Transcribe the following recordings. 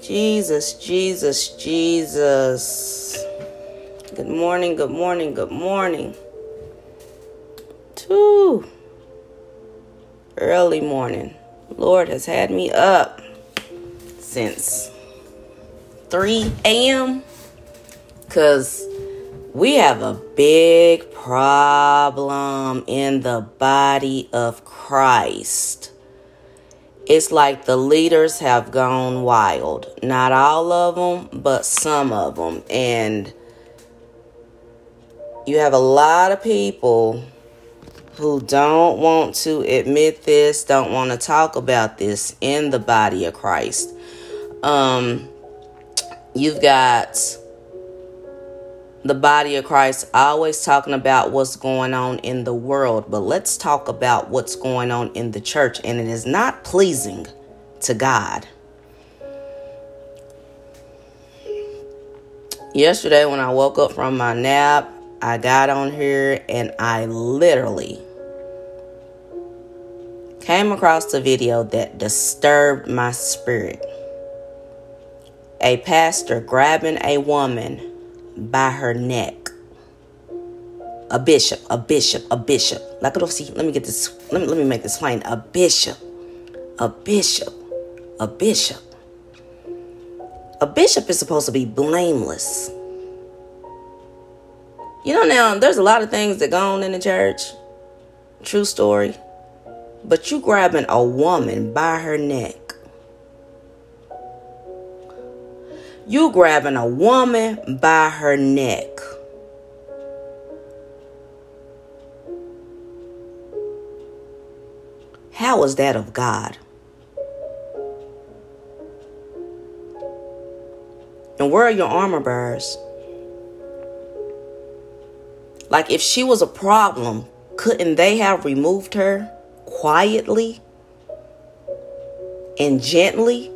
Jesus, Jesus, Jesus. Good morning, good morning, good morning. Two. Early morning. Lord has had me up since 3 a.m. Because we have a big problem in the body of Christ. It's like the leaders have gone wild. Not all of them, but some of them. And you have a lot of people who don't want to admit this, don't want to talk about this in the body of Christ. Um, you've got the body of Christ always talking about what's going on in the world, but let's talk about what's going on in the church, and it is not pleasing to God. Yesterday, when I woke up from my nap, I got on here and I literally came across a video that disturbed my spirit. A pastor grabbing a woman by her neck. A bishop, a bishop, a bishop. Let me get this, let me, let me make this plain. A bishop, a bishop, a bishop. A bishop is supposed to be blameless. You know, now there's a lot of things that go on in the church. True story. But you grabbing a woman by her neck. You grabbing a woman by her neck. How is that of God? And where are your armor bearers? Like, if she was a problem, couldn't they have removed her? quietly and gently,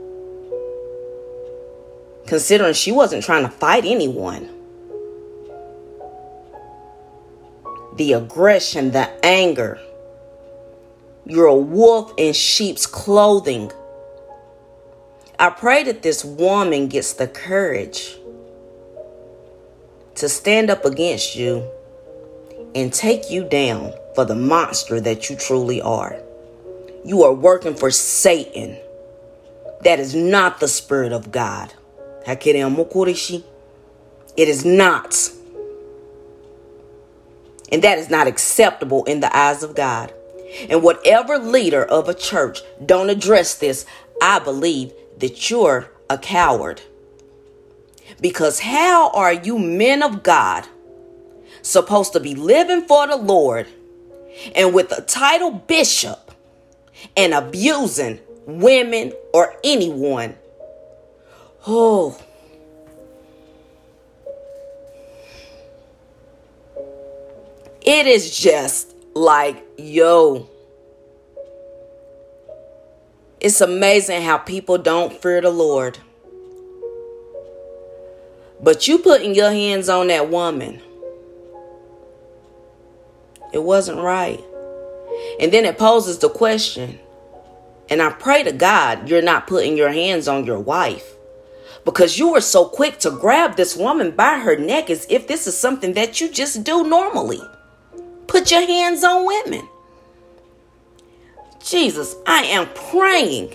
considering she wasn't trying to fight anyone. The aggression, the anger. You're a wolf in sheep's clothing. I pray that this woman gets the courage to stand up against you and take you down for the monster that you truly are. You are working for Satan. That is not the Spirit of God. It is not. And that is not acceptable in the eyes of God. And whatever leader of a church don't address this, I believe that you're a coward. Because how are you men of God supposed to be living for the Lord and with a title bishop and abusing women or anyone. Oh. It is just like, yo. It's amazing how people don't fear the Lord. But you putting your hands on that woman it wasn't right. And then it poses the question, and I pray to God you're not putting your hands on your wife because you were so quick to grab this woman by her neck as if this is something that you just do normally. Put your hands on women. Jesus, I am praying.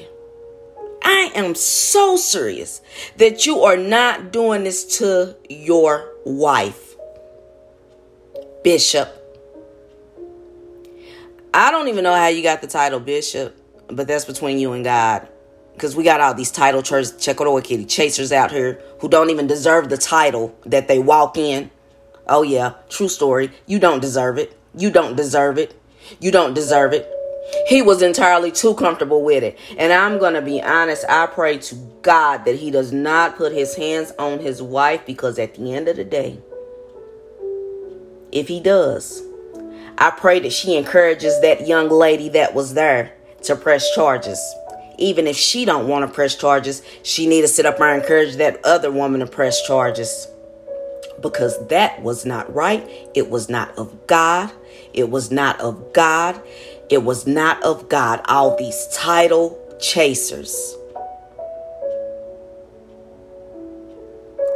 I am so serious that you are not doing this to your wife. Bishop, I don't even know how you got the title bishop, but that's between you and God. Because we got all these title church kitty chasers out here who don't even deserve the title that they walk in. Oh yeah, true story. You don't deserve it. You don't deserve it. You don't deserve it. He was entirely too comfortable with it. And I'm going to be honest, I pray to God that he does not put his hands on his wife because at the end of the day, if he does, I pray that she encourages that young lady that was there to press charges. Even if she don't want to press charges, she need to sit up and encourage that other woman to press charges. Because that was not right. It was not of God. It was not of God. It was not of God. All these title chasers.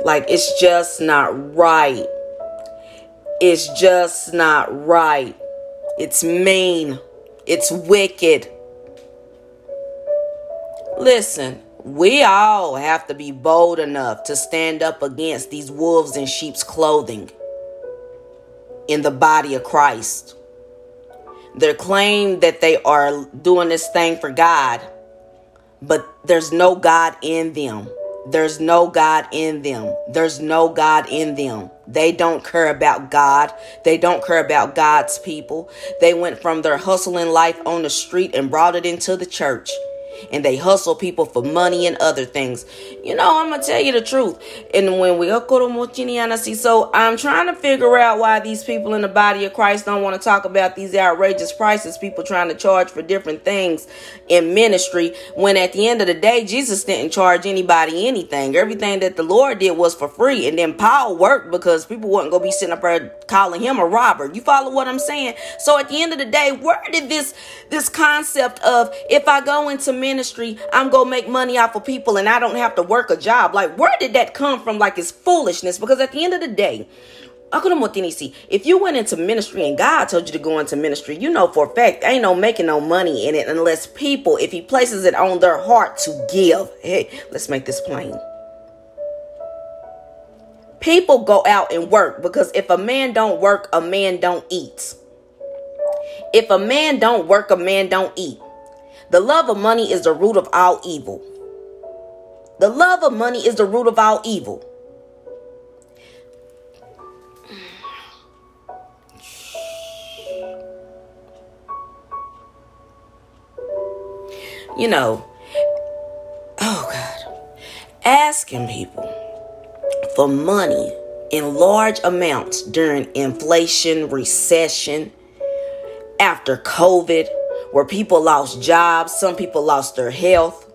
Like, it's just not right. It's just not right. It's mean. It's wicked. Listen, we all have to be bold enough to stand up against these wolves in sheep's clothing in the body of Christ. They claim that they are doing this thing for God, but there's no God in them. There's no God in them. There's no God in them. They don't care about God. They don't care about God's people. They went from their hustling life on the street and brought it into the church and they hustle people for money and other things. You know, I'm gonna tell you the truth. And when we see, so I'm trying to figure out why these people in the body of Christ don't want to talk about these outrageous prices people trying to charge for different things in ministry. When at the end of the day, Jesus didn't charge anybody anything. Everything that the Lord did was for free, and then Paul worked because people wasn't gonna be sitting up there calling him a robber. You follow what I'm saying? So at the end of the day, where did this this concept of if I go into ministry ministry, I'm going to make money off of people and I don't have to work a job. Like, where did that come from? Like, it's foolishness because at the end of the day, if you went into ministry and God told you to go into ministry, you know for a fact ain't no making no money in it unless people, if He places it on their heart to give. Hey, let's make this plain. People go out and work because if a man don't work, a man don't eat. If a man don't work, a man don't eat. The love of money is the root of all evil. The love of money is the root of all evil. You know, oh God, asking people for money in large amounts during inflation, recession, after COVID where people lost jobs, some people lost their health.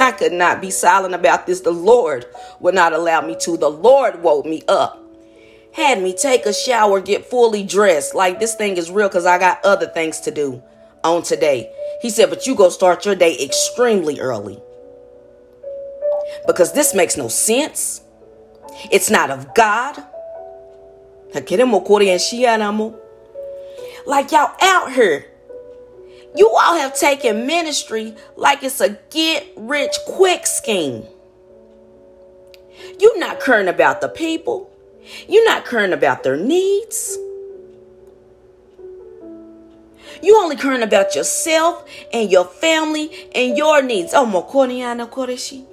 I could not be silent about this. The Lord would not allow me to. The Lord woke me up, had me take a shower, get fully dressed. Like this thing is real because I got other things to do on today. He said, But you go start your day extremely early because this makes no sense. It's not of God. Like y'all out here. You all have taken ministry like it's a get rich quick scheme. You're not caring about the people. You're not caring about their needs. You only caring about yourself and your family and your needs. Oh, mokoniana koreshi.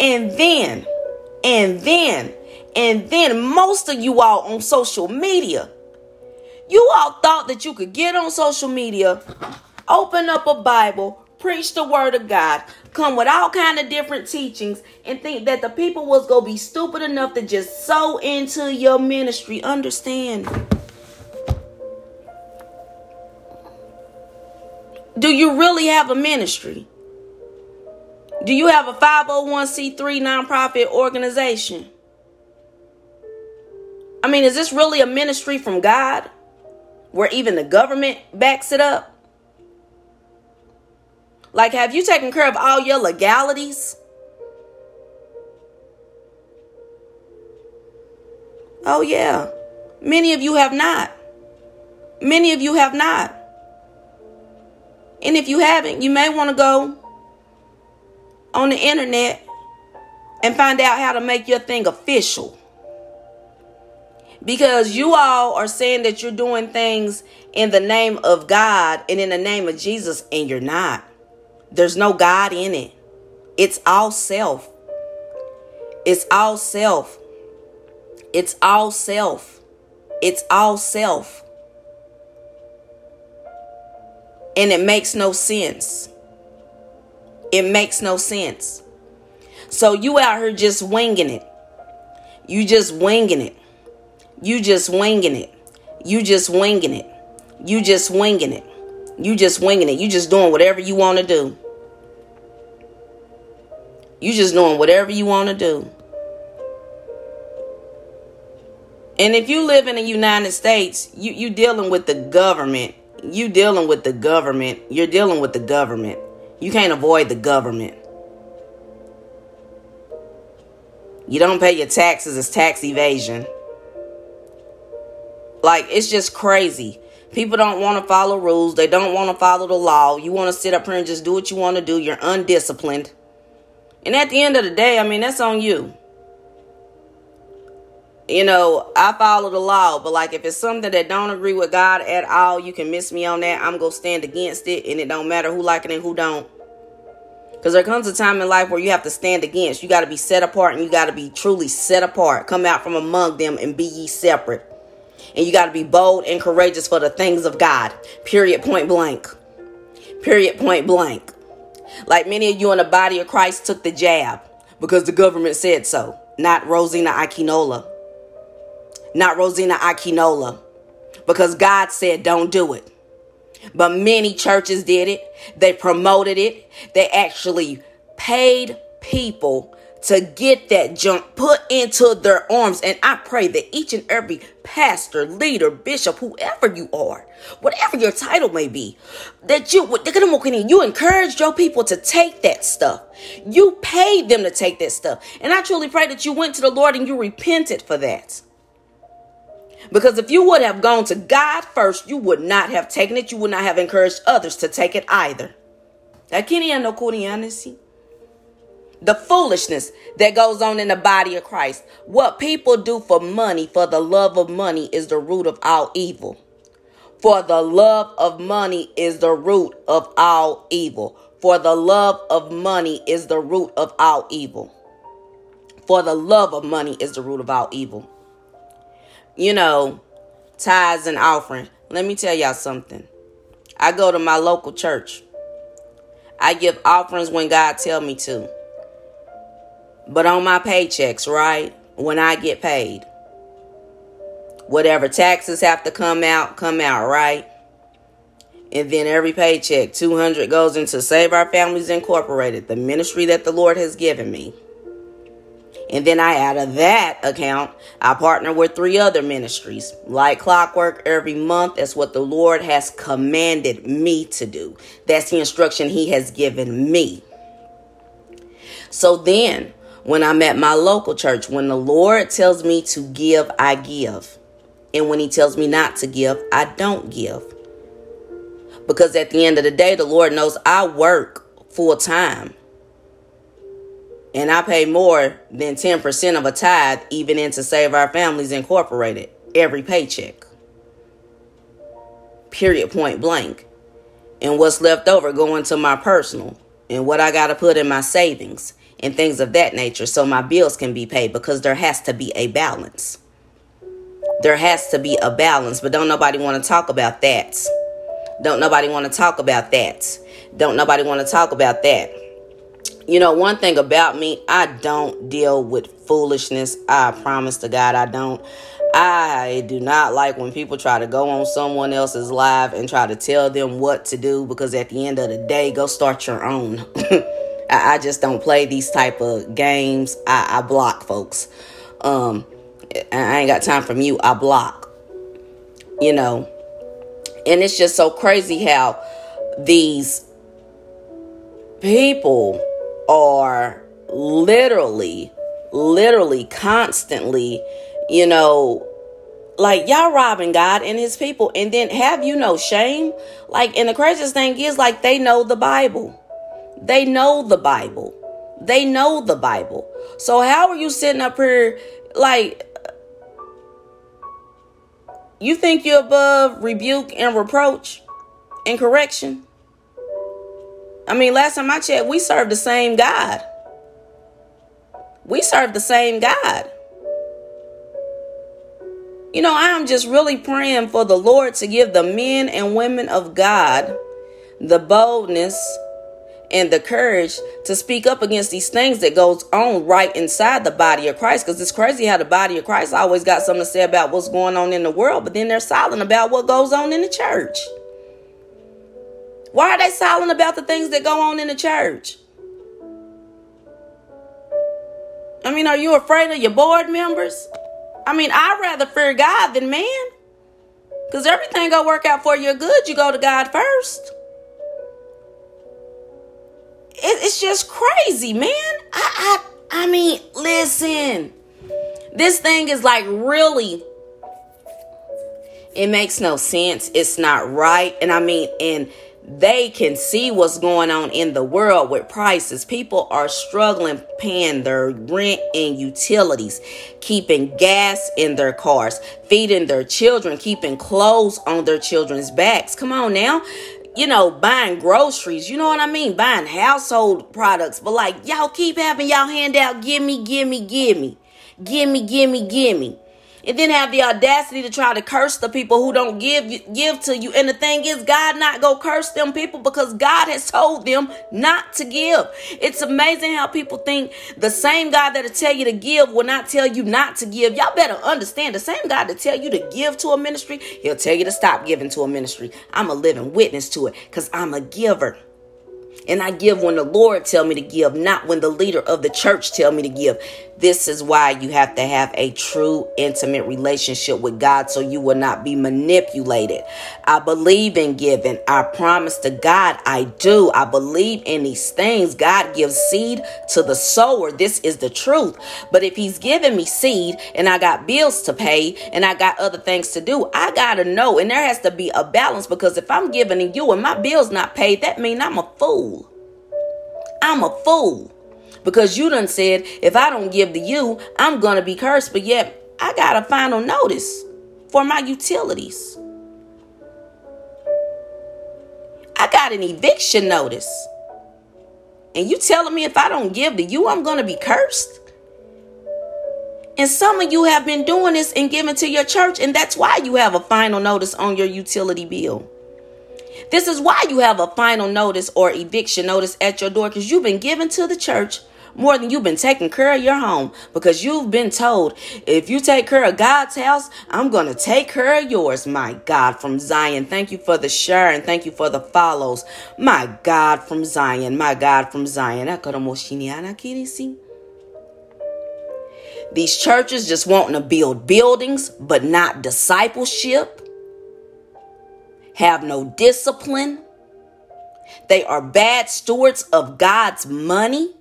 And then and then, and then most of you all on social media, you all thought that you could get on social media, open up a Bible, preach the word of God, come with all kind of different teachings, and think that the people was gonna be stupid enough to just sow into your ministry. Understand? Do you really have a ministry? Do you have a 501c3 nonprofit organization? I mean, is this really a ministry from God where even the government backs it up? Like, have you taken care of all your legalities? Oh, yeah. Many of you have not. Many of you have not. And if you haven't, you may want to go on the internet and find out how to make your thing official. Because you all are saying that you're doing things in the name of God and in the name of Jesus, and you're not. There's no God in it. It's all self. It's all self. It's all self. It's all self. And it makes no sense. It makes no sense. So you out here just winging it. You just winging it. You just winging it. You just winging it. You just winging it. You just winging it. You just doing whatever you want to do. You just doing whatever you want to do. And if you live in the United States, you you dealing with the government. You dealing with the government. You're dealing with the government. You can't avoid the government. You don't pay your taxes, it's tax evasion. Like, it's just crazy. People don't want to follow rules. They don't want to follow the law. You want to sit up here and just do what you want to do. You're undisciplined. And at the end of the day, I mean, that's on you. You know, I follow the law, but like if it's something that don't agree with God at all, you can miss me on that. I'm going to stand against it and it don't matter who like it and who don't. Because there comes a time in life where you have to stand against. You got to be set apart and you got to be truly set apart. Come out from among them and be ye separate. And you got to be bold and courageous for the things of God. Period. Point blank. Period. Point blank. Like many of you in the body of Christ took the jab because the government said so. Not Rosina Akinola. Not Rosina Akinola. Because God said don't do it. But many churches did it. They promoted it. They actually paid people to get that junk put into their arms. And I pray that each and every pastor, leader, bishop, whoever you are, whatever your title may be, that you you encourage your people to take that stuff. You paid them to take that stuff. And I truly pray that you went to the Lord and you repented for that. Because if you would have gone to God first, you would not have taken it. You would not have encouraged others to take it either. The foolishness that goes on in the body of Christ. What people do for money, for the love of money, is the root of all evil. For the love of money is the root of all evil. For the love of money is the root of all evil. For the love of money is the root of all evil you know, tithes and offering. Let me tell y'all something. I go to my local church. I give offerings when God tell me to. But on my paychecks, right? When I get paid. Whatever taxes have to come out, come out, right? And then every paycheck, 200 goes into Save Our Families Incorporated, the ministry that the Lord has given me. And then I, out of that account, I partner with three other ministries. Like clockwork every month. That's what the Lord has commanded me to do. That's the instruction He has given me. So then, when I'm at my local church, when the Lord tells me to give, I give. And when He tells me not to give, I don't give. Because at the end of the day, the Lord knows I work full time and I pay more than 10% of a tithe even into Save Our Families Incorporated every paycheck. Period, point blank. And what's left over going to my personal and what I got to put in my savings and things of that nature so my bills can be paid because there has to be a balance. There has to be a balance, but don't nobody want to talk about that. Don't nobody want to talk about that. Don't nobody want to talk about that. You know, one thing about me, I don't deal with foolishness. I promise to God, I don't. I do not like when people try to go on someone else's live and try to tell them what to do because at the end of the day, go start your own. I, just don't play these type of games. I, I block folks. Um, I ain't got time from you. I block. You know, and it's just so crazy how these people are literally, literally, constantly, you know, like y'all robbing God and his people. And then have you no shame? Like, and the craziest thing is, like, they know the Bible. They know the Bible. They know the Bible. So how are you sitting up here like you think you're above rebuke and reproach and correction? I mean, last time I checked, we serve the same God. We serve the same God. You know, I am just really praying for the Lord to give the men and women of God the boldness and the courage to speak up against these things that goes on right inside the body of Christ because it's crazy how the body of Christ always got something to say about what's going on in the world but then they're silent about what goes on in the church. Why are they silent about the things that go on in the church? I mean, are you afraid of your board members? I mean, I'd rather fear God than man. Because everything gonna work out for your good. You go to God first. It, it's just crazy, man. I, I I mean, listen. This thing is like really it makes no sense. It's not right. And I mean, and they can see what's going on in the world with prices. People are struggling paying their rent and utilities, keeping gas in their cars, feeding their children, keeping clothes on their children's backs. Come on now. You know, buying groceries, you know what I mean? Buying household products. But like, y'all keep having y'all hand out, gimme, gimme, gimme. Gimme, gimme, gimme and then have the audacity to try to curse the people who don't give give to you. And the thing is, God not go curse them people because God has told them not to give. It's amazing how people think the same God that'll tell you to give will not tell you not to give. Y'all better understand the same God that tell you to give to a ministry, he'll tell you to stop giving to a ministry. I'm a living witness to it because I'm a giver. And I give when the Lord tell me to give, not when the leader of the church tell me to give. This is why you have to have a true intimate relationship with God so you will not be manipulated. I believe in giving. I promise to God I do. I believe in these things. God gives seed to the sower. This is the truth. But if he's giving me seed and I got bills to pay and I got other things to do, I got to know. And there has to be a balance because if I'm giving to you and my bill's not paid, that means I'm a fool. I'm a fool. Because you done said, if I don't give to you, I'm going to be cursed. But yet, I got a final notice for my utilities. I got an eviction notice. And you telling me if I don't give to you, I'm going to be cursed? And some of you have been doing this and giving to your church, and that's why you have a final notice on your utility bill. This is why you have a final notice or eviction notice at your door because you've been given to the church more than you've been taking care of your home because you've been told if you take care of God's house, I'm going to take care of yours. My God from Zion. Thank you for the share and thank you for the follows. My God from Zion. My God from Zion. These churches just wanting to build buildings but not discipleship have no discipline. They are bad stewards of God's money.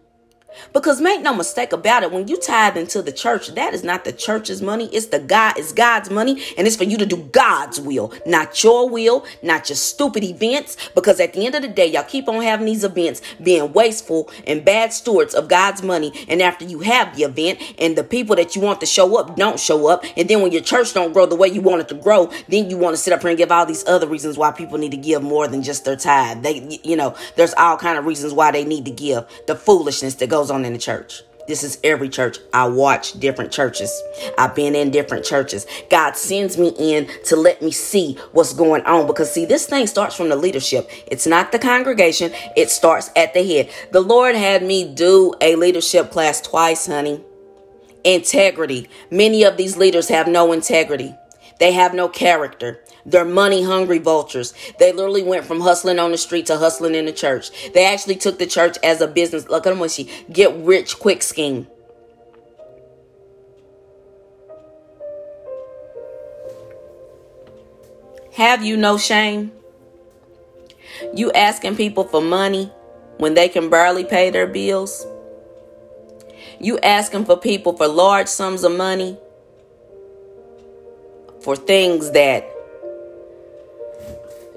Because make no mistake about it, when you tithe into the church, that is not the church's money. It's the God, it's God's money, and it's for you to do God's will, not your will, not your stupid events. Because at the end of the day, y'all keep on having these events, being wasteful and bad stewards of God's money. And after you have the event, and the people that you want to show up don't show up, and then when your church don't grow the way you want it to grow, then you want to sit up here and give all these other reasons why people need to give more than just their tithe. They, you know, there's all kind of reasons why they need to give. The foolishness that goes on in the church. This is every church. I watch different churches. I've been in different churches. God sends me in to let me see what's going on because, see, this thing starts from the leadership. It's not the congregation, it starts at the head. The Lord had me do a leadership class twice, honey. Integrity. Many of these leaders have no integrity, they have no character. They're money hungry vultures. They literally went from hustling on the street to hustling in the church. They actually took the church as a business. Look at them when she get rich quick scheme. Have you no shame? You asking people for money when they can barely pay their bills? You asking for people for large sums of money for things that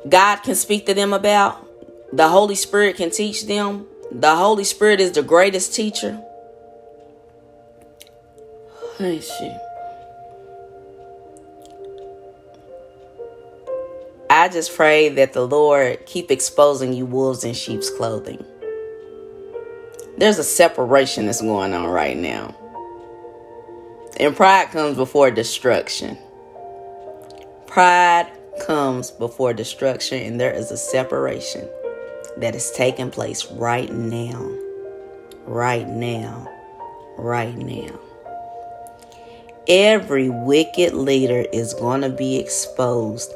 God can speak to them about. The Holy Spirit can teach them. The Holy Spirit is the greatest teacher. I just pray that the Lord keep exposing you wolves in sheep's clothing. There's a separation that's going on right now. And pride comes before destruction. Pride comes before destruction, and there is a separation that is taking place right now. Right now. Right now. Every wicked leader is going to be exposed,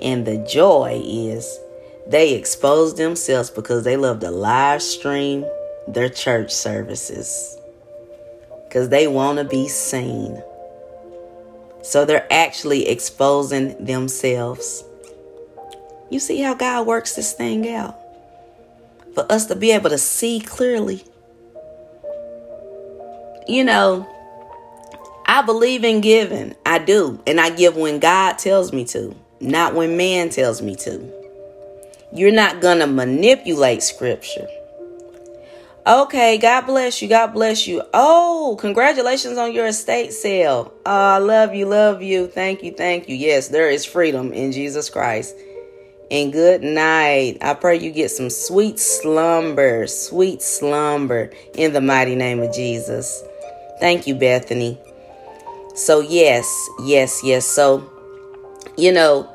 and the joy is they expose themselves because they love to live stream their church services because they want to be seen. So they're actually exposing themselves. You see how God works this thing out? For us to be able to see clearly. You know, I believe in giving. I do. And I give when God tells me to, not when man tells me to. You're not going to manipulate scripture. Okay, God bless you. God bless you. Oh, congratulations on your estate sale. I love you. Love you. Thank you. Thank you. Yes, there is freedom in Jesus Christ. And good night. I pray you get some sweet slumber, sweet slumber in the mighty name of Jesus. Thank you, Bethany. So, yes, yes, yes. So, you know,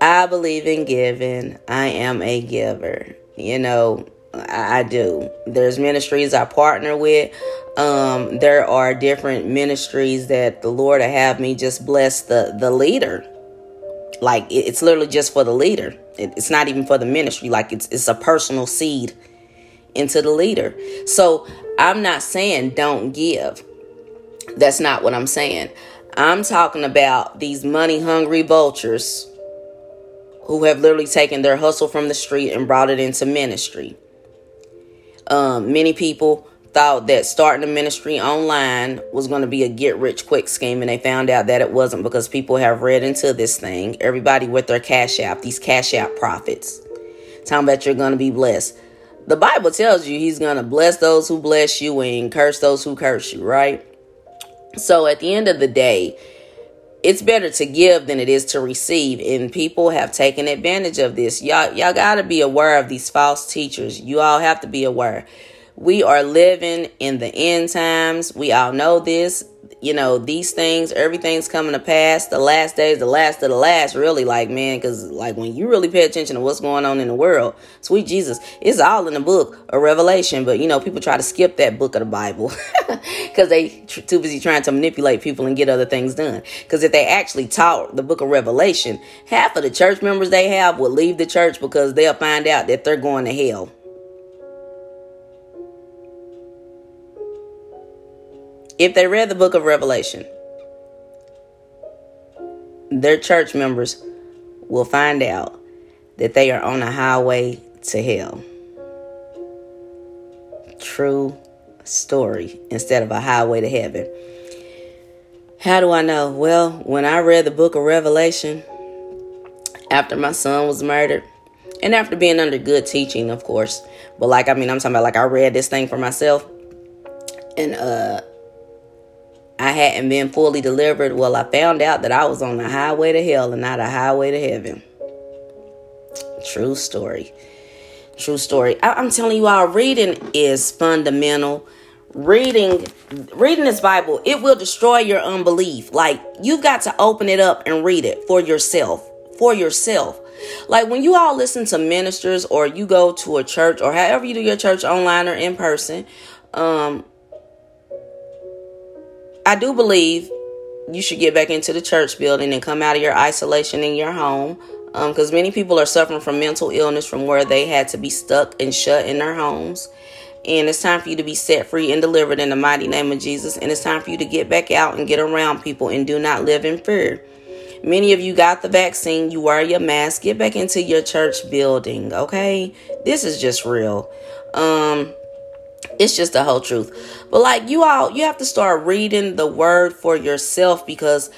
I believe in giving. I am a giver. You know, I, do. There's ministries I partner with. Um, there are different ministries that the Lord have me just bless the the leader. Like it's literally just for the leader. It's not even for the ministry. Like it's it's a personal seed into the leader. So I'm not saying don't give. That's not what I'm saying. I'm talking about these money hungry vultures who have literally taken their hustle from the street and brought it into ministry. Um, many people thought that starting a ministry online was going to be a get rich quick scheme, and they found out that it wasn't because people have read into this thing. Everybody with their cash app, these cash app prophets, talking about you're going to be blessed. The Bible tells you He's going to bless those who bless you and curse those who curse you, right? So at the end of the day, it's better to give than it is to receive. And people have taken advantage of this. Y'all y'all got to be aware of these false teachers. You all have to be aware. We are living in the end times. We all know this you know these things everything's coming to pass. The last days the last of the last really like man because like when you really pay attention to what's going on in the world sweet jesus it's all in the book of revelation. But you know people try to skip that book of the bible because they tr- too busy trying to manipulate people and get other things done. Because if they actually taught the book of revelation half of the church members they have will leave the church because they'll find out that they're going to hell if they read the book of Revelation, their church members will find out that they are on a highway to hell. True story instead of a highway to heaven. How do I know? Well, when I read the book of Revelation after my son was murdered, and after being under good teaching, of course, but like I mean, I'm talking about like I read this thing for myself, and uh, I hadn't been fully delivered. Well, I found out that I was on the highway to hell and not a highway to heaven. True story. True story. I- am telling you all, reading is fundamental. Reading, reading this Bible, it will destroy your unbelief. Like you've got to open it up and read it for yourself. For yourself. Like when you all listen to ministers or you go to a church or however you do your church online or in person, um, I do believe you should get back into the church building and come out of your isolation in your home because um, many people are suffering from mental illness from where they had to be stuck and shut in their homes. And it's time for you to be set free and delivered in the mighty name of Jesus. And it's time for you to get back out and get around people and do not live in fear. Many of you got the vaccine, you wear your mask, get back into your church building, okay? This is just real. Um, it's just the whole truth. But like you all, you have to start reading the word for yourself because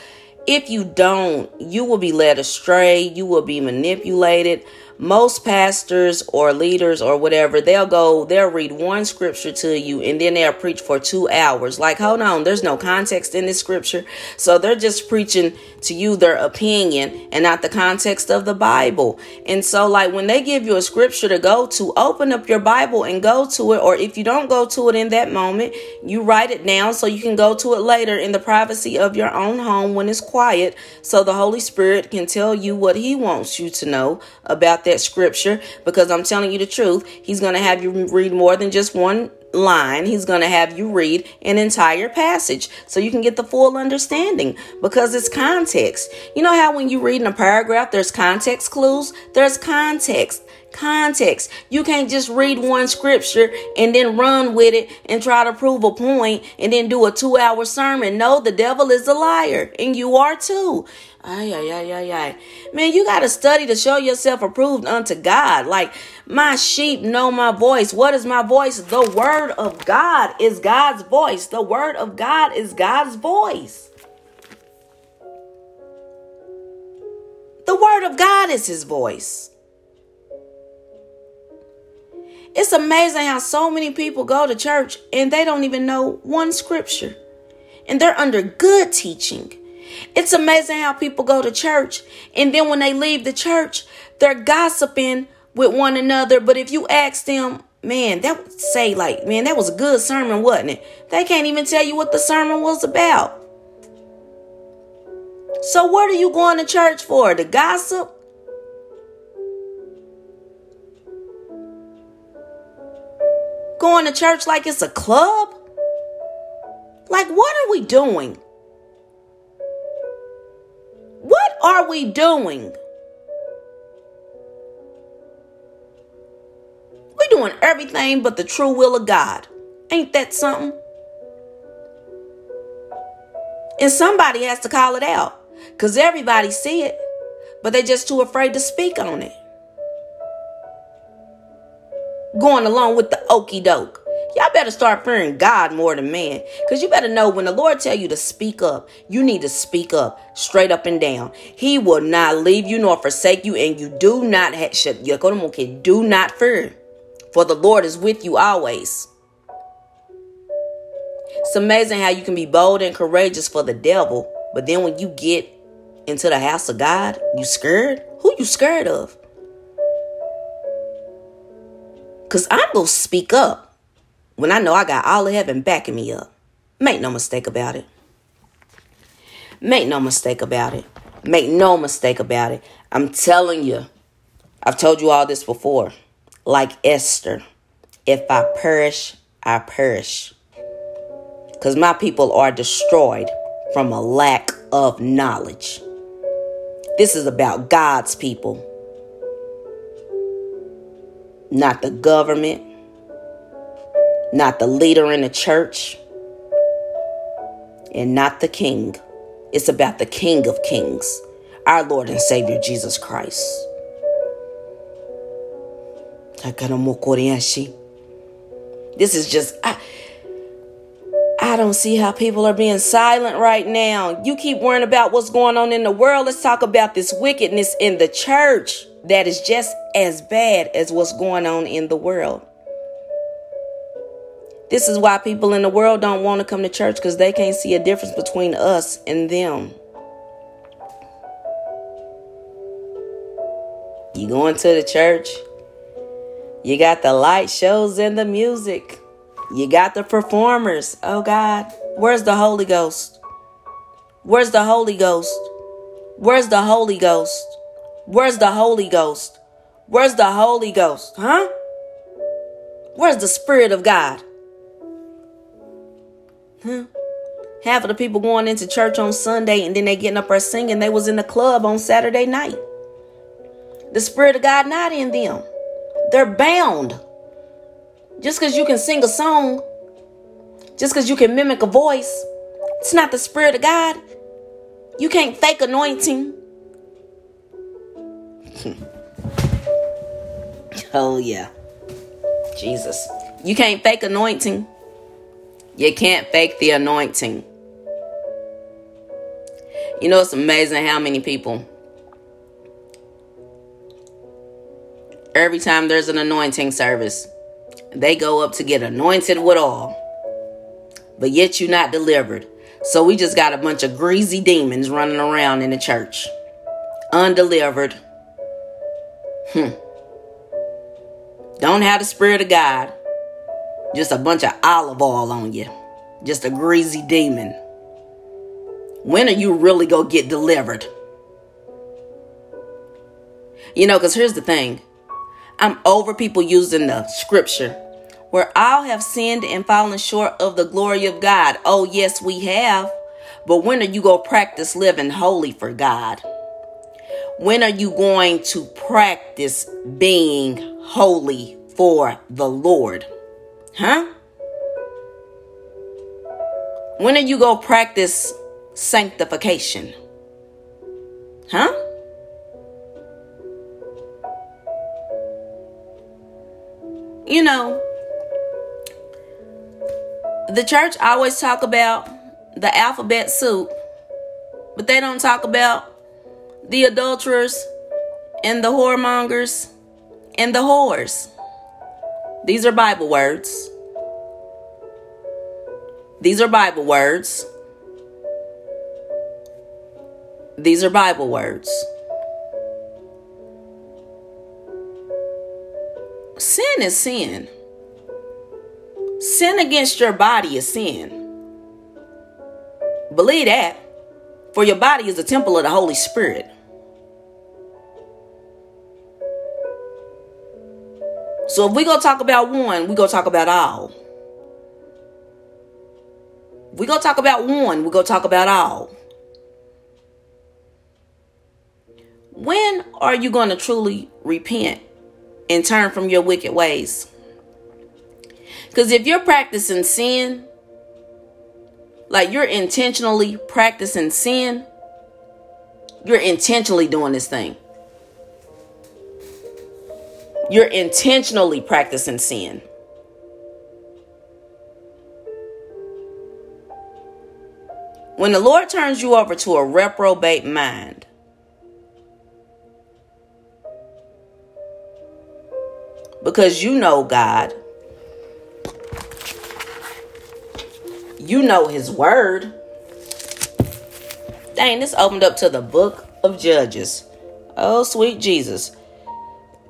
if you don't, you will be led astray, you will be manipulated most pastors or leaders or whatever, they'll go, they'll read one scripture to you and then they'll preach for two hours. Like, hold on, there's no context in this scripture. So they're just preaching to you their opinion and not the context of the Bible. And so, like, when they give you a scripture to go to, open up your Bible and go to it. Or if you don't go to it in that moment, you write it down so you can go to it later in the privacy of your own home when it's quiet. So the Holy Spirit can tell you what He wants you to know about that that scripture because I'm telling you the truth. He's going to have you read more than just one line. He's going to have you read an entire passage so you can get the full understanding because it's context. You know how when you read in a paragraph, there's context clues? There's context. context. You can't just read one scripture and then run with it and try to prove a point and then do a two hour sermon. No, the devil is a liar and you are too. Ay, ay, ay, ay, ay. Man, you got to study to show yourself approved unto God. Like, my sheep know my voice. What is my voice? The word of God is God's voice. The word of God is God's voice. The word of God is his voice. It's amazing how so many people go to church and they don't even know one scripture. And they're under good teaching. It's amazing how people go to church and then when they leave the church, they're gossiping with one another. But if you ask them, man, that would say like, man, that was a good sermon, wasn't it? They can't even tell you what the sermon was about. So what are you going to church for? To gossip? Going to church like it's a club? Like what are we doing? What are we doing? We're doing everything but the true will of God. Ain't that something? And somebody has to call it out. Because everybody see it, but they're just too afraid to speak on it. Going along with the okey doke. Y'all better start fearing God more than man. Because you better know when the Lord tell you to speak up, you need to speak up straight up and down. He will not leave you nor forsake you, and you do not have, do not fear. For the Lord is with you always. It's amazing how you can be bold and courageous for the devil, but then when you get into the house of God, you scared? Who you scared of? Cause I'm gonna speak up when I know I got all of heaven backing me up. Make no mistake about it. Make no mistake about it. Make no mistake about it. I'm telling you, I've told you all this before. Like Esther, if I perish, I perish. Because my people are destroyed from a lack of knowledge. This is about God's people, not the government, not the leader in the church, and not the king. It's about the King of Kings, our Lord and Savior Jesus Christ. This is just. I, I don't see how people are being silent right now. You keep worrying about what's going on in the world. Let's talk about this wickedness in the church that is just as bad as what's going on in the world. This is why people in the world don't want to come to church because they can't see a difference between us and them. You going to the church? You got the light shows and the music. You got the performers. Oh God, where's the Holy Ghost? Where's the Holy Ghost? Where's the Holy Ghost? Where's the Holy Ghost? Where's the Holy Ghost? Huh? Where's the Spirit of God? Huh? Half of the people going into church on Sunday and then they getting up there singing, they was in the club on Saturday night. The Spirit of God not in them. They're bound. Just because you can sing a song, just because you can mimic a voice, it's not the Spirit of God. You can't fake anointing. oh, yeah. Jesus. You can't fake anointing. You can't fake the anointing. You know, it's amazing how many people, every time there's an anointing service, they go up to get anointed with all. But yet you're not delivered. So we just got a bunch of greasy demons running around in the church. Undelivered. Hmm. Don't have the Spirit of God. Just a bunch of olive oil on you. Just a greasy demon. When are you really going to get delivered? You know, because here's the thing I'm over people using the scripture where all have sinned and fallen short of the glory of God. Oh, yes, we have. But when are you going to practice living holy for God? When are you going to practice being holy for the Lord? Huh? When are you going to practice sanctification? Huh? You know, the church always talk about the alphabet soup, but they don't talk about the adulterers and the whoremongers and the whores. These are Bible words. These are Bible words. These are Bible words. Sin is sin. Sin against your body is sin. Believe that. For your body is a temple of the Holy Spirit. So if we go talk about one, we go talk about all. We go talk about one, we gonna talk about all. When are you going to truly repent and turn from your wicked ways? Because if you're practicing sin, like you're intentionally practicing sin, you're intentionally doing this thing. You're intentionally practicing sin. When the Lord turns you over to a reprobate mind, because you know God, you know His Word. Dang, this opened up to the book of Judges. Oh, sweet Jesus.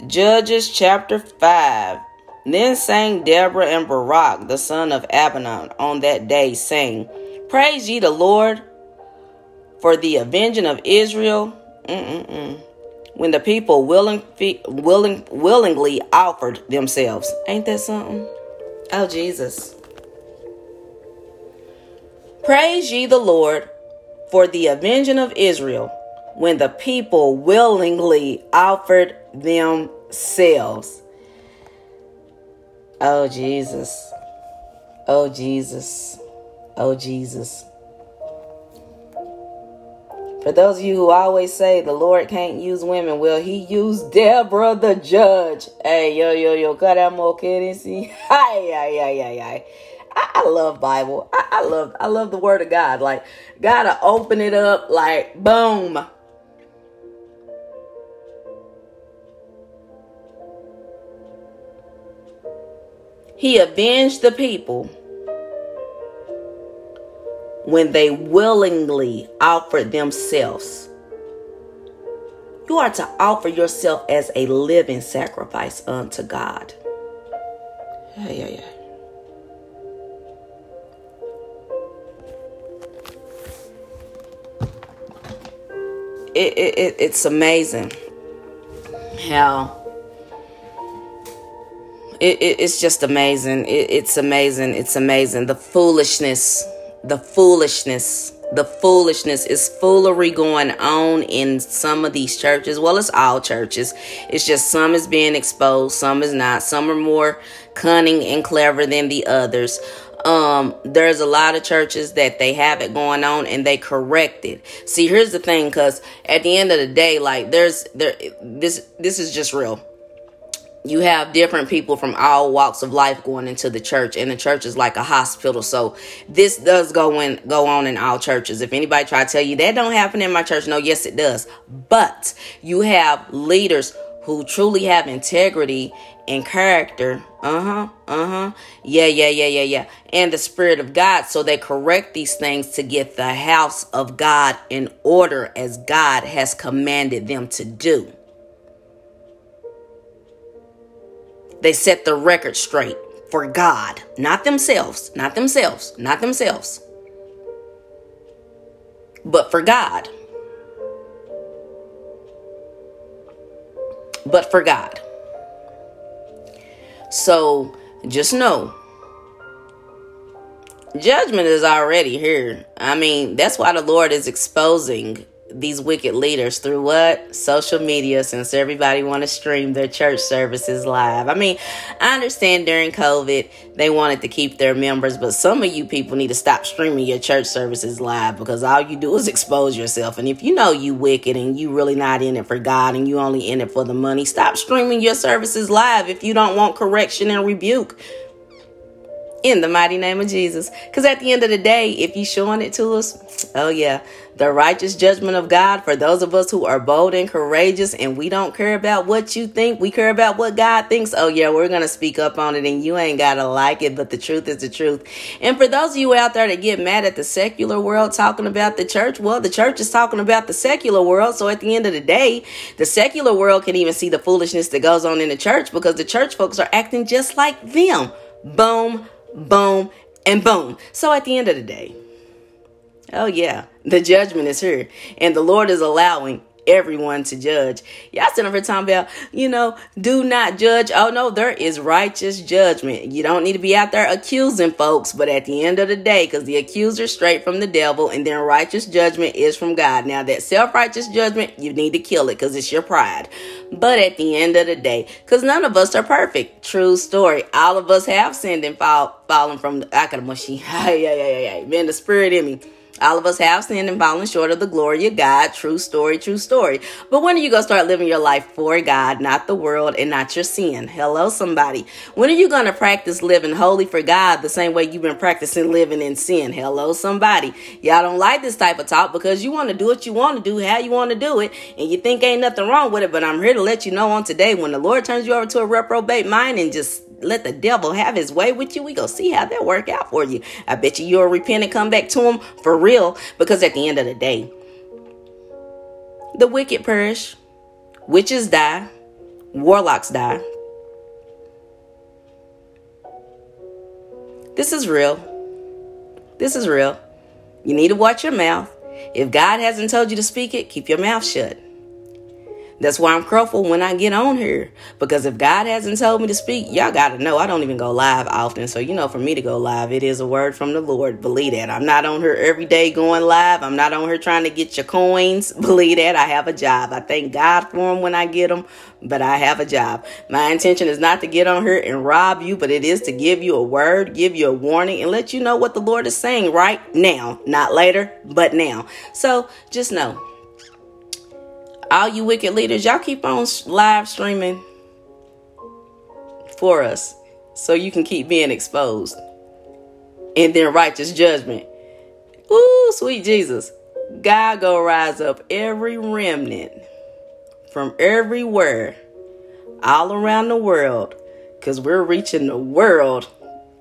Judges chapter 5. Then sang Deborah and Barak, the son of Abinoam, on that day, saying, Praise ye the Lord for the avenging of Israel. Mm-mm-mm when the people willing, willing, willingly offered themselves. Ain't that something? Oh, Jesus. Praise ye the Lord for the avenging of Israel when the people willingly offered themselves. Oh, Jesus. Oh, Jesus. Oh, Jesus. For those of you who always say the Lord can't use women, well, he used Deborah the judge. Hey, yo, yo, yo, cut out more kidding. See, hi, hi, hi, hi, hi. I, I love Bible. I, I love, I love the Word of God. Like, gotta open it up. Like, boom. He avenged the people when they willingly offered themselves. You are to offer yourself as a living sacrifice unto God. Yeah, yeah, yeah. It, it, it's amazing how it, it, it's just amazing. It, it's amazing. It's amazing. The foolishness the foolishness the foolishness is foolery going on in some of these churches. Well it's all churches. It's just some is being exposed some is not. Some are more cunning and clever than the others. Um there's a lot of churches that they have it going on and they correct it. See here's the thing because at the end of the day like there's there this this is just real you have different people from all walks of life going into the church and the church is like a hospital. So this does go in go on in all churches. If anybody try to tell you that don't happen in my church no yes it does. But you have leaders who truly have integrity and character. Uh-huh uh-huh. Yeah yeah yeah yeah yeah. And the spirit of god. So they correct these things to get the house of god in order as god has commanded them to do They set the record straight for God, not themselves, not themselves, not themselves, but for God. But for God. So just know judgment is already here. I mean, that's why the Lord is exposing these wicked leaders through what? Social media since everybody want to stream their church services live. I mean i understand during covid they wanted to keep their members but some of you people need to stop streaming your church services live because all you do is expose yourself. And if you know you wicked and you really not in it for god and you only in it for the money stop streaming your services live if you don't want correction and rebuke in the mighty name of Jesus. Because at the end of the day, if you showing it to us, oh yeah, the righteous judgment of God for those of us who are bold and courageous and we don't care about what you think, we care about what God thinks. Oh yeah, we're to speak up on it and you ain't got to like it, but the truth is the truth. And for those of you out there that get mad at the secular world talking about the church, well, the church is talking about the secular world. So at the end of the day, the secular world can even see the foolishness that goes on in the church because the church folks are acting just like them. Boom boom, and boom. So at the end of the day, oh yeah, the judgment is here. And the Lord is allowing everyone to judge. Y'all sitting over talking about, you know, do not judge. Oh no, there is righteous judgment. You don't need to be out there accusing folks, but at the end of the day, because the accuser straight from the devil, and then righteous judgment is from God. Now that self-righteous judgment, you need to kill it because it's your pride. But at the end of the day, because none of us are perfect. True story. All of us have sinned and fall, fallen from the Akadamushi. yeah, yeah, yeah, yeah. Man, the spirit in me. All of us have sinned and fallen short of the glory of God. True story, true story. But when are you going to start living your life for God, not the world and not your sin? Hello, somebody. When are you going to practice living holy for God the same way you've been practicing living in sin? Hello, somebody. Y'all don't like this type of talk because you want to do what you want to do, how you want to do it, and you think ain't nothing wrong with it. But I'm here to let you know on today when the Lord turns you over to a reprobate mind and just let the devil have his way with you, we go see how that work out for you. I bet you you'll repent and come back to him for real. Because at the end of the day, the wicked perish, witches die, warlocks die. This is real. This is real. You need to watch your mouth. If God hasn't told you to speak it, keep your mouth shut. That's why I'm careful when I get on here. Because if God hasn't told me to speak, y'all got to know I don't even go live often. So, you know, for me to go live, it is a word from the Lord. Believe that. I'm not on here every day going live. I'm not on here trying to get your coins. Believe that. I have a job. I thank God for them when I get them, but I have a job. My intention is not to get on here and rob you, but it is to give you a word, give you a warning, and let you know what the Lord is saying right now. Not later, but now. So just know all you wicked leaders, y'all keep on live streaming for us so you can keep being exposed. And then righteous judgment. Ooh, sweet Jesus. God go rise up every remnant from everywhere, all around the world, because we're reaching the world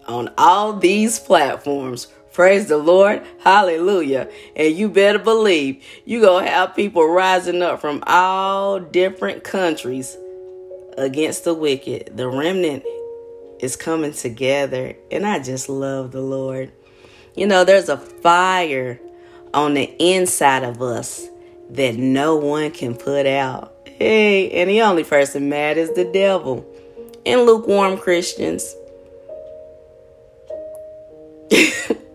on all these platforms Praise the Lord. Hallelujah. And you better believe you're going to have people rising up from all different countries against the wicked. The remnant is coming together. And I just love the Lord. You know, there's a fire on the inside of us that no one can put out. Hey, and the only person mad is the devil and lukewarm Christians.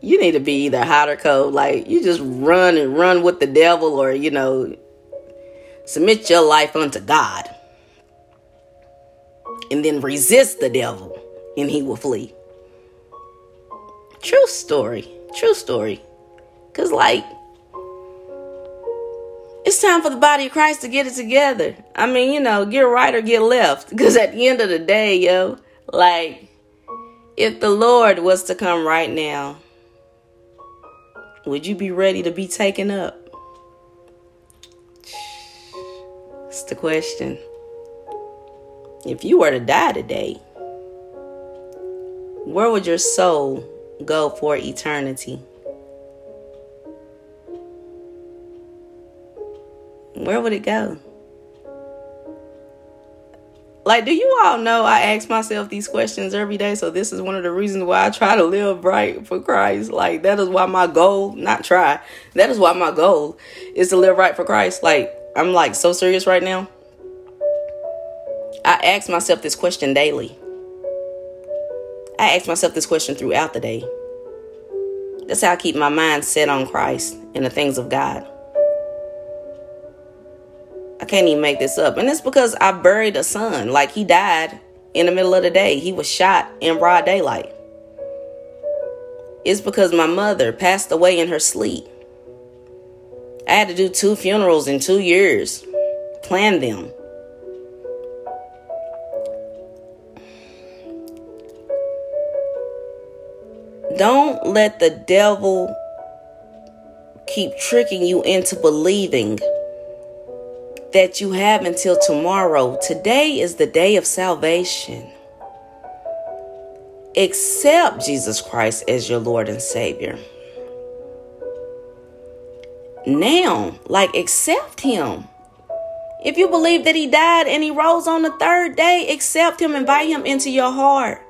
you need to be either hot or cold. Like you just run and run with the devil, or you know, submit your life unto God, and then resist the devil, and he will flee. True story. True story. Cause like it's time for the body of Christ to get it together. I mean, you know, get right or get left. Because at the end of the day, yo, like, if the Lord was to come right now would you be ready to be taken up? It's the question. If you were to die today, where would your soul go for eternity? Where would it go? Like, do you all know I ask myself these questions every day? So, this is one of the reasons why I try to live right for Christ. Like, that is why my goal, not try, that is why my goal is to live right for Christ. Like, I'm like so serious right now. I ask myself this question daily. I ask myself this question throughout the day. That's how I keep my mind set on Christ and the things of God. I can't even make this up. And it's because I buried a son. Like he died in the middle of the day. He was shot in broad daylight. It's because my mother passed away in her sleep. I had to do two funerals in two years, plan them. Don't let the devil keep tricking you into believing that you have until tomorrow. Today is the day of salvation. Accept Jesus Christ as your Lord and Savior. Now, like, accept Him. If you believe that He died and He rose on the third day, accept Him, invite Him into your heart.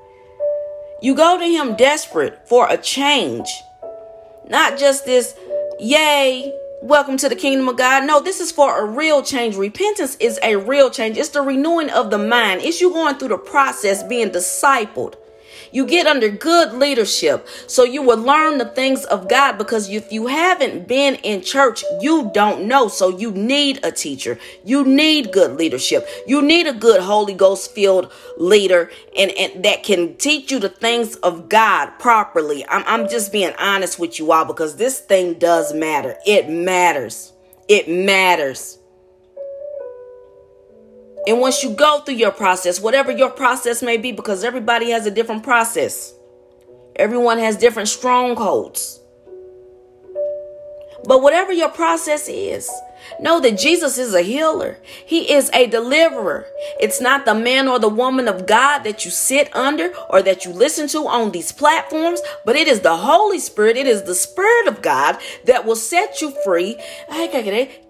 You go to Him desperate for a change, not just this, yay, welcome to the kingdom of God. No, this is for a real change. Repentance is a real change, it's the renewing of the mind, it's you going through the process being discipled. You get under good leadership so you will learn the things of God because if you haven't been in church, you don't know. So you need a teacher. You need good leadership. You need a good Holy Ghost filled leader and, and that can teach you the things of God properly. I'm, I'm just being honest with you all because this thing does matter. It matters. It matters. And once you go through your process, whatever your process may be, because everybody has a different process, everyone has different strongholds. But whatever your process is, Know that Jesus is a healer. He is a deliverer. It's not the man or the woman of God that you sit under or that you listen to on these platforms, but it is the Holy Spirit. It is the Spirit of God that will set you free.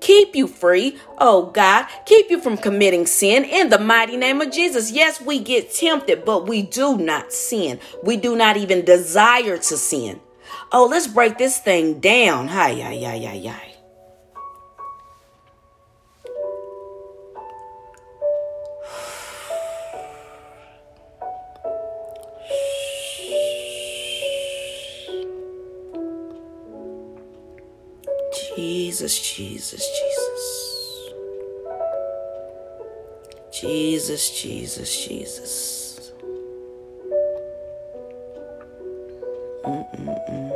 Keep you free. Oh God, keep you from committing sin in the mighty name of Jesus. Yes, we get tempted, but we do not sin. We do not even desire to sin. Oh, let's break this thing down. Hi, hi, hi, hi, hi. Jesus, Jesus, Jesus. Jesus, Jesus, Jesus. Mm-mm-mm.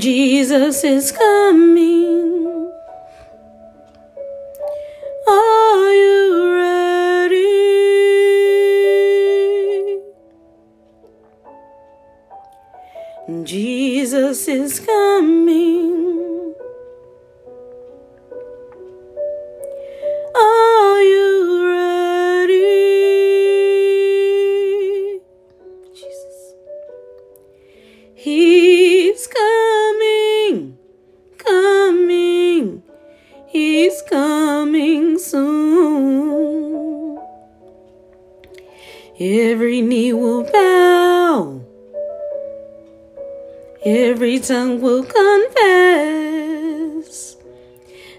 Jesus is coming. Is coming. Tongue will confess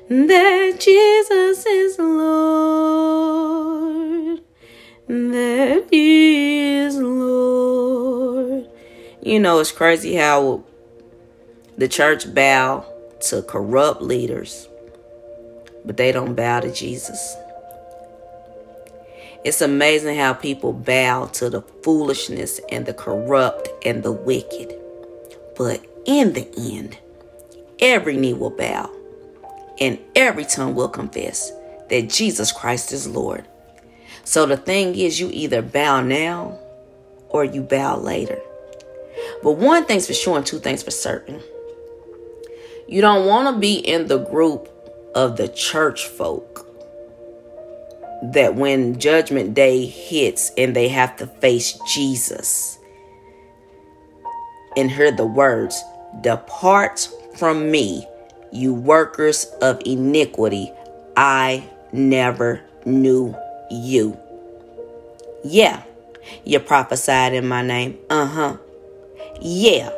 that Jesus is Lord, that He is Lord. You know, it's crazy how the church bow to corrupt leaders, but they don't bow to Jesus. It's amazing how people bow to the foolishness and the corrupt and the wicked. But in the end, every knee will bow and every tongue will confess that Jesus Christ is Lord. So the thing is, you either bow now or you bow later. But one thing's for sure and two things for certain. You don't want to be in the group of the church folk that when judgment day hits and they have to face Jesus and hear the words, Depart from me, you workers of iniquity. I never knew you. Yeah, you prophesied in my name. Uh huh. Yeah.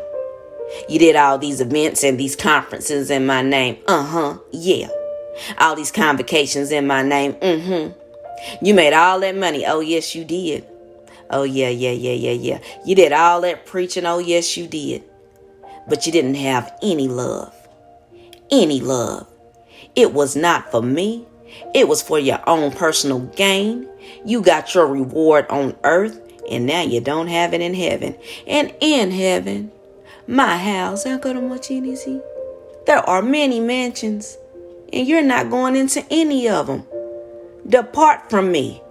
You did all these events and these conferences in my name. Uh huh. Yeah. All these convocations in my name. Mm hmm. You made all that money. Oh, yes, you did. Oh, yeah, yeah, yeah, yeah, yeah. You did all that preaching. Oh, yes, you did. But you didn't have any love. Any love. It was not for me. It was for your own personal gain. You got your reward on earth, and now you don't have it in heaven. And in heaven, my house, there are many mansions, and you're not going into any of them. Depart from me,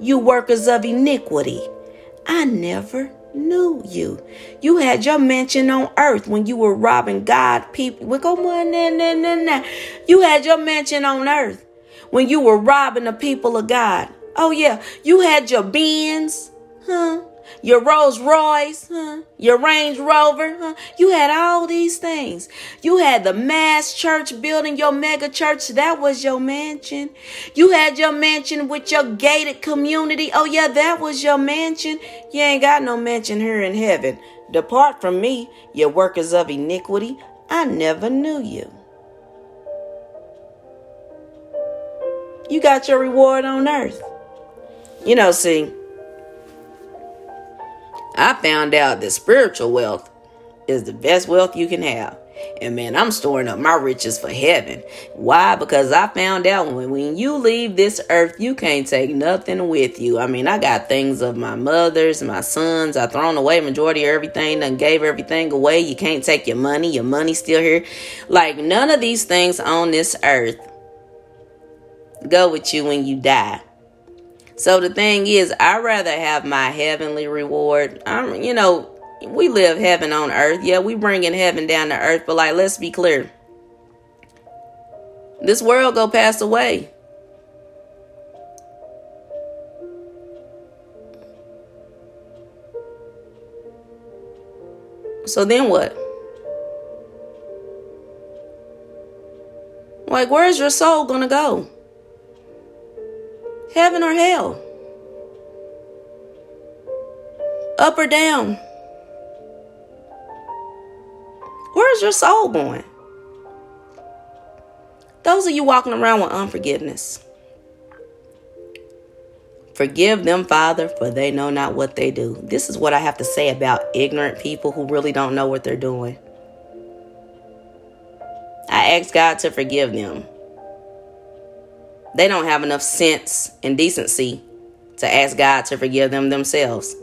you workers of iniquity. I never knew you. You had your mansion on earth when you were robbing God people. We go You had your mansion on earth when you were robbing the people of God. Oh yeah, you had your Benz, huh? Your Rolls Royce, huh? Your Range Rover, huh? You had all these things. You had the mass church building, your mega church. That was your mansion. You had your mansion with your gated community. Oh yeah, that was your mansion. You ain't got no mansion here in heaven. Depart from me, you workers of iniquity. I never knew you. You got your reward on earth. You know, see, I found out that spiritual wealth is the best wealth you can have. And man, I'm storing up my riches for heaven. Why? Because I found out when, when you leave this earth, you can't take nothing with you. I mean, I got things of my mother's, my sons. I thrown away majority of everything, done gave everything away. You can't take your money. Your money's still here. Like none of these things on this earth go with you when you die. So the thing is, I rather have my heavenly reward. I'm, you know, we live heaven on earth. Yeah, we bringing heaven down to earth, but like, let's be clear. This world go pass away. So then what? Like, where's your soul gonna go? Heaven or hell? Up or down? Where's your soul going? Those of you walking around with unforgiveness. Forgive them, Father, for they know not what they do. This is what I have to say about ignorant people who really don't know what they're doing. I ask God to forgive them they don't have enough sense and decency to ask God to forgive them themselves.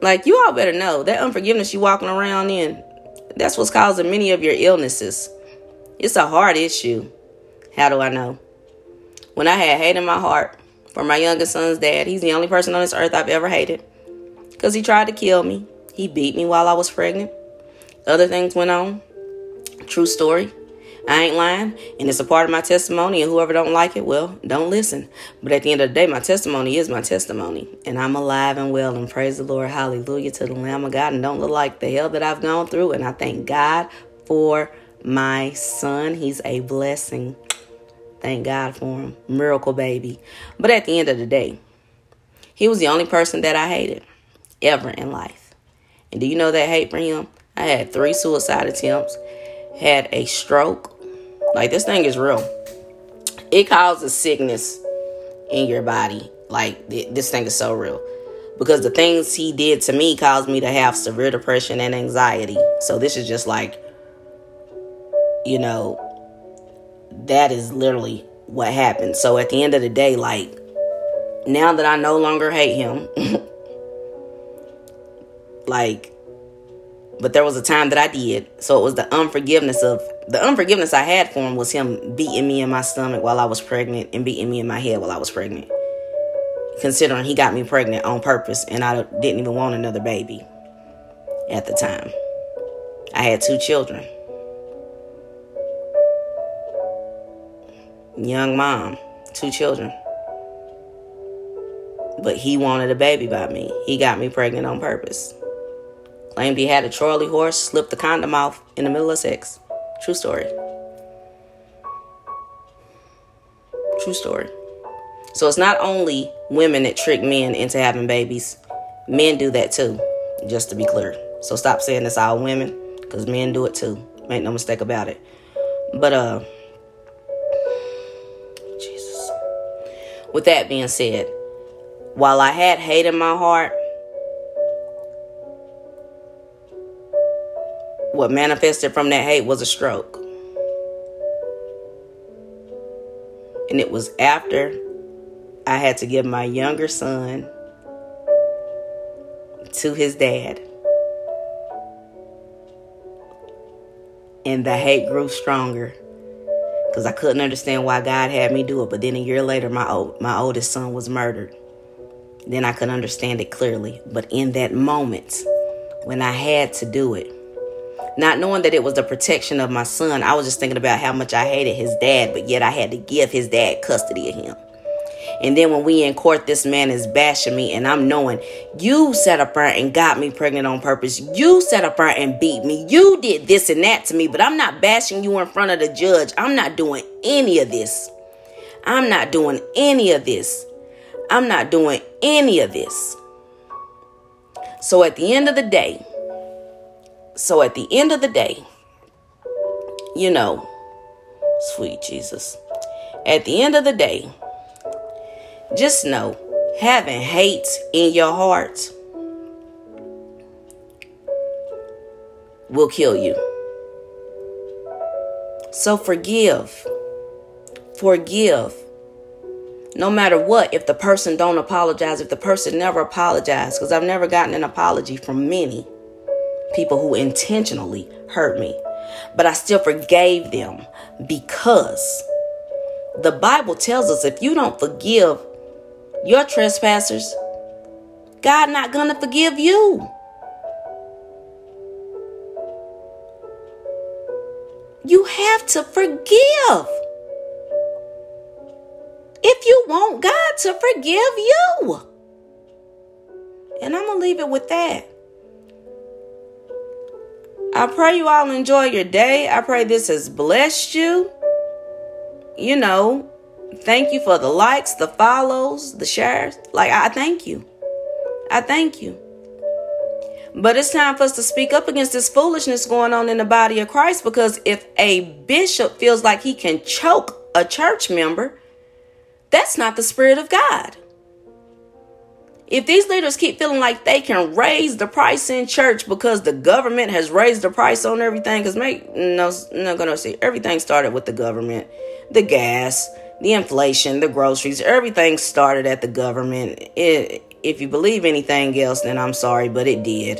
Like, you all better know that unforgiveness you walking around in, that's what's causing many of your illnesses. It's a heart issue. How do I know? When I had hate in my heart for my youngest son's dad, he's the only person on this earth I've ever hated. Because he tried to kill me. He beat me while I was pregnant. Other things went on. True story. I ain't lying, and it's a part of my testimony. And whoever don't like it, well, don't listen. But at the end of the day, my testimony is my testimony, and I'm alive and well. And praise the Lord, Hallelujah to the Lamb of God. And don't look like the hell that I've gone through. And I thank God for my son. He's a blessing. Thank God for him, miracle baby. But at the end of the day, he was the only person that I hated ever in life. And do you know that hate for him? I had three suicide attempts had a stroke. Like this thing is real. It causes sickness in your body. Like this thing is so real. Because the things he did to me caused me to have severe depression and anxiety. So this is just like, you know, that is literally what happened. So at the end of the day, like, now that I no longer hate him, like, but there was a time that I did. So it was the unforgiveness of the unforgiveness I had for him was him beating me in my stomach while I was pregnant and beating me in my head while I was pregnant. Considering he got me pregnant on purpose and I didn't even want another baby at the time. I had two children. Young mom, two children. But he wanted a baby by me. He got me pregnant on purpose. Claimed he had a Charlie horse, slipped the condom off in the middle of sex. True story. True story. So it's not only women that trick men into having babies, men do that too, just to be clear. So stop saying it's all women, because men do it too. Make no mistake about it. But, uh, Jesus. With that being said, while I had hate in my heart, what manifested from that hate was a stroke. And it was after I had to give my younger son to his dad. And the hate grew stronger because I couldn't understand why God had me do it. But then a year later, my old, my oldest son was murdered. Then I could understand it clearly. But in that moment, when I had to do it, not knowing that it was the protection of my son, I was just thinking about how much I hated his dad, but yet I had to give his dad custody of him. And then when we in court, this man is bashing me, and I'm knowing you sat up there and got me pregnant on purpose. You sat up there and beat me. You did this and that to me, but I'm not bashing you in front of the judge. I'm not doing any of this. I'm not doing any of this. I'm not doing any of this. So at the end of the day, so at the end of the day, you know, sweet Jesus, at the end of the day, just know having hate in your heart will kill you. So forgive. Forgive. No matter what, if the person don't apologize, if the person never apologized, because I've never gotten an apology from many people who intentionally hurt me. But I still forgave them because the Bible tells us if you don't forgive your trespassers, God not going to forgive you. You have to forgive. If you want God to forgive you. And I'm going to leave it with that. I pray you all enjoy your day. I pray this has blessed you. You know, thank you for the likes, the follows, the shares. Like, I thank you. I thank you. But it's time for us to speak up against this foolishness going on in the body of Christ because if a bishop feels like he can choke a church member, that's not the Spirit of God. If these leaders keep feeling like they can raise the price in church because the government has raised the price on everything, because make no, not gonna see everything started with the government, the gas, the inflation, the groceries, everything started at the government. It, if you believe anything else, then I'm sorry, but it did.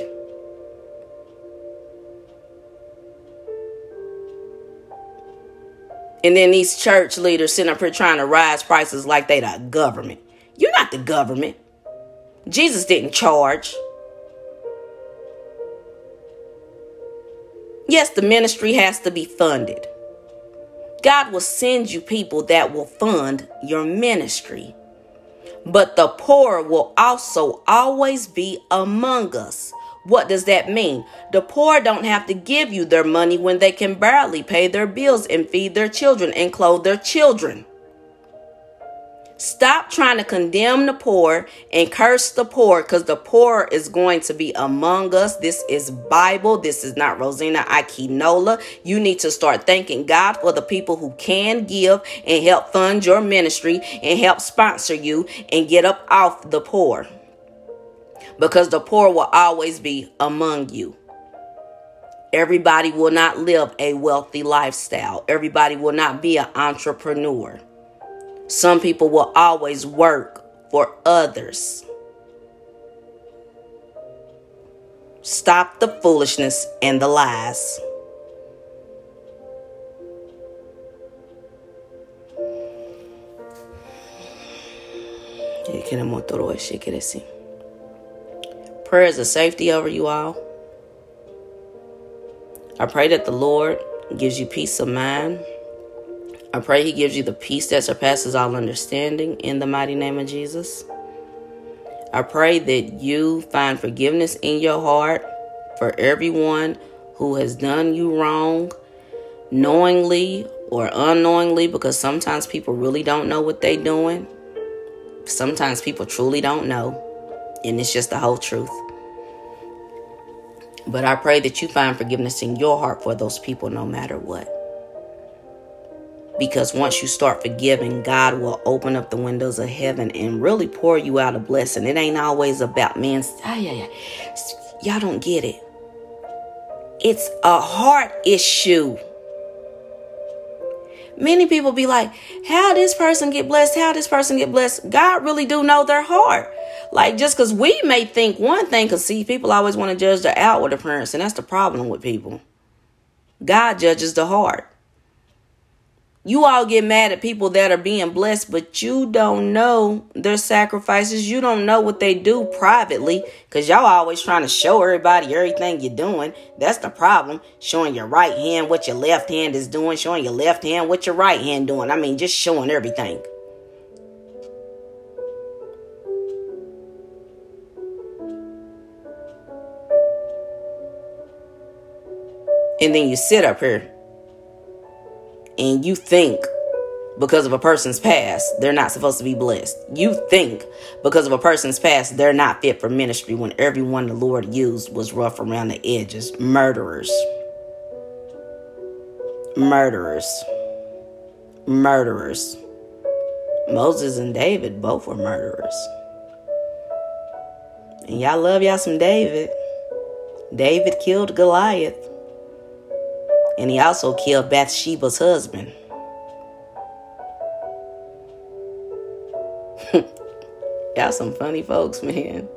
And then these church leaders sitting up here trying to rise prices like they the government. You're not the government. Jesus didn't charge. Yes, the ministry has to be funded. God will send you people that will fund your ministry. But the poor will also always be among us. What does that mean? The poor don't have to give you their money when they can barely pay their bills and feed their children and clothe their children. Stop trying to condemn the poor and curse the poor because the poor is going to be among us. This is Bible. This is not Rosina Akinola. You need to start thanking God for the people who can give and help fund your ministry and help sponsor you and get up off the poor because the poor will always be among you. Everybody will not live a wealthy lifestyle. Everybody will not be an entrepreneur. Some people will always work for others. Stop the foolishness and the lies. Prayers of safety over you all. I pray that the Lord gives you peace of mind. I pray He gives you the peace that surpasses all understanding in the mighty name of Jesus. I pray that you find forgiveness in your heart for everyone who has done you wrong, knowingly or unknowingly, because sometimes people really don't know what they're doing. Sometimes people truly don't know, and it's just the whole truth. But I pray that you find forgiveness in your heart for those people no matter what. Because once you start forgiving, God will open up the windows of heaven and really pour you out a blessing. It ain't always about man. Ah, yeah, yeah. Y'all don't get it. It's a heart issue. Many people be like, how this person get blessed? How this person get blessed? God really do know their heart. Like just because we may think one thing, because see, people always want to judge the outward appearance, and that's the problem with people. God judges the heart. You all get mad at people that are being blessed, but you don't know their sacrifices. You don't know what they do privately because y'all always trying to show everybody everything you're doing. That's the problem. Showing your right hand what your left hand is doing, showing your left hand what your right hand doing. I mean, just showing everything. And then you sit up here and you think because of a person's past, they're not supposed to be blessed. You think because of a person's past, they're not fit for ministry when everyone the Lord used was rough around the edges. Murderers. Murderers. Murderers. Moses and David both were murderers. And y'all love y'all some David. David killed Goliath. And he also killed Bathsheba's husband. Y'all some funny folks, man.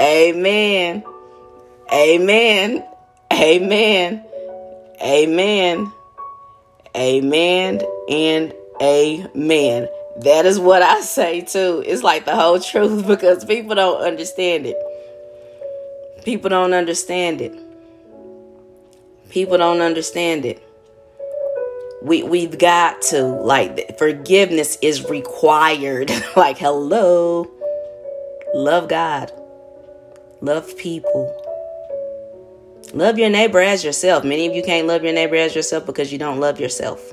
Amen. Amen. Amen. Amen. Amen and amen. That is what I say too. It's like the whole truth because people don't understand it. People don't understand it. People don't understand it. We we've got to like forgiveness is required. like hello. Love God. Love people. Love your neighbor as yourself. Many of you can't love your neighbor as yourself because you don't love yourself.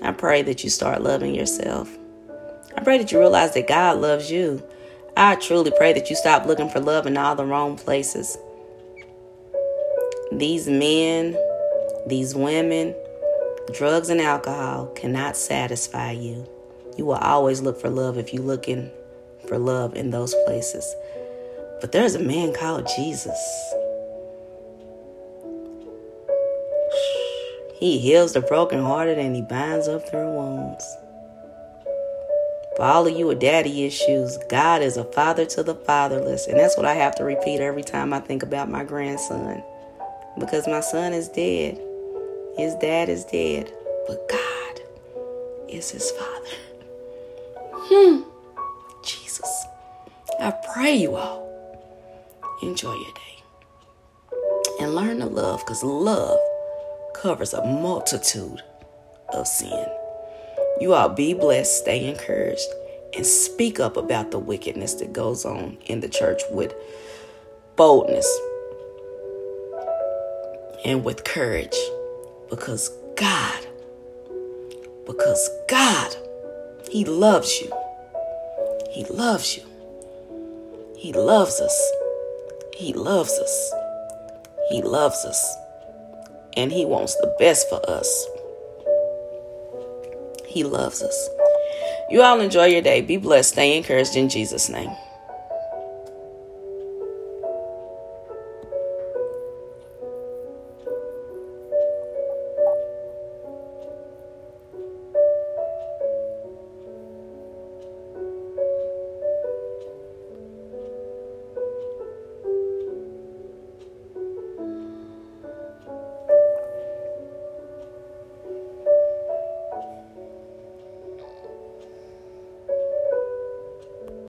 I pray that you start loving yourself. I pray that you realize that God loves you. I truly pray that you stop looking for love in all the wrong places these men, these women, drugs and alcohol cannot satisfy you. You will always look for love if you're looking for love in those places. But there's a man called Jesus. He heals the brokenhearted and he binds up their wounds. For all of you with daddy issues, God is a father to the fatherless. And that's what I have to repeat every time I think about my grandson because my son is dead. His dad is dead, but God is his father. Hmm. Jesus. I pray you all enjoy your day and learn to love because love covers a multitude of sin. You all be blessed, stay encouraged, and speak up about the wickedness that goes on in the church with boldness and with courage because God, because God, He loves you. He loves you. He loves us. He loves us. He loves us. And He wants the best for us. He loves us. You all enjoy your day. Be blessed. Stay encouraged in Jesus' name.